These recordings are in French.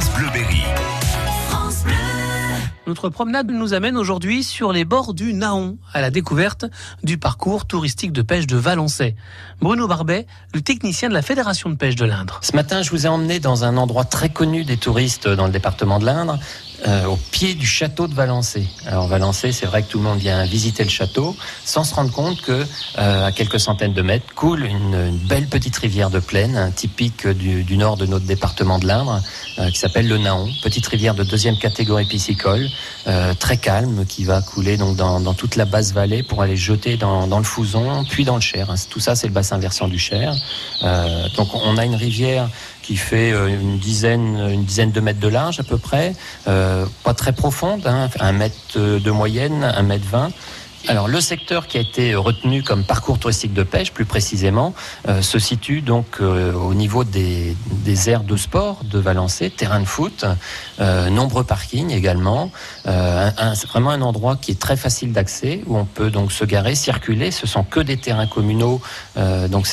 France Bleu Berry. Notre promenade nous amène aujourd'hui sur les bords du Naon, à la découverte du parcours touristique de pêche de Valençay. Bruno Barbet, le technicien de la Fédération de pêche de l'Indre. Ce matin, je vous ai emmené dans un endroit très connu des touristes dans le département de l'Indre, euh, au pied du château de Valençay. Alors Valençay, c'est vrai que tout le monde vient visiter le château sans se rendre compte que euh, à quelques centaines de mètres coule une, une belle petite rivière de plaine, typique du, du, nord de notre département de l'Indre, euh, qui s'appelle le Naon. Petite rivière de deuxième catégorie piscicole, euh, très calme, qui va couler donc dans, dans, toute la basse vallée pour aller jeter dans, dans le Fouzon, puis dans le Cher. Tout ça, c'est le bassin versant du Cher. Euh, donc on a une rivière qui fait une dizaine, une dizaine de mètres de large à peu près, euh, pas très profonde, hein, un mètre de moyenne, un mètre vingt. Alors le secteur qui a été retenu comme parcours touristique de pêche, plus précisément, euh, se situe donc euh, au niveau des, des, aires de sport de Valençay, terrain de foot, euh, nombreux parkings également. c'est vraiment un endroit qui est très facile d'accès où on peut donc se garer, circuler. Ce sont que des terrains communaux, donc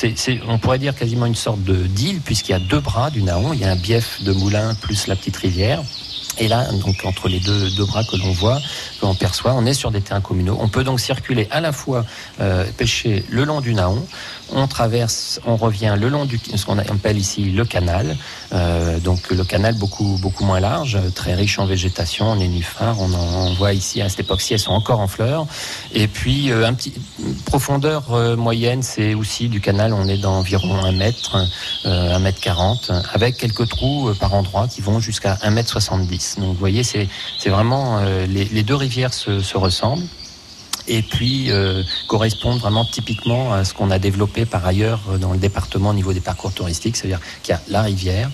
on pourrait dire quasiment une sorte de d'île puisqu'il y a deux bras du Naon. Il y a un bief de moulin plus la petite rivière. Et là, donc entre les deux, deux bras que l'on voit, que l'on perçoit, on est sur des terrains communaux. On peut donc circuler à la fois euh, pêcher le long du Naon, on traverse, on revient le long du ce qu'on appelle ici le canal. Euh, donc le canal beaucoup beaucoup moins large, très riche en végétation, en nénuphars. On en voit ici à cette époque-ci, elles sont encore en fleurs. Et puis euh, un petit profondeur euh, moyenne, c'est aussi du canal. On est d'environ un mètre, euh, un mètre quarante, avec quelques trous euh, par endroit qui vont jusqu'à un mètre Donc vous voyez, c'est vraiment euh, les, deux rivières se ressemblent et puis euh, correspondent vraiment typiquement à ce qu'on a développé par ailleurs dans le département au niveau des parcours touristiques, c'est-à-dire qu'il y a la rivière,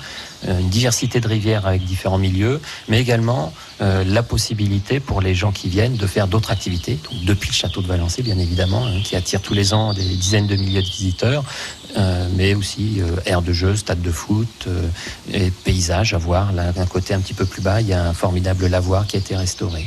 euh, une diversité de rivières avec différents milieux, mais également euh, la possibilité pour les gens qui viennent de faire d'autres activités, donc depuis le château de Valençay bien évidemment, hein, qui attire tous les ans des dizaines de milliers de visiteurs, euh, mais aussi euh, aires de jeu, stade de foot euh, et paysages à voir. Là, d'un côté un petit peu plus bas, il y a un formidable lavoir qui a été restauré.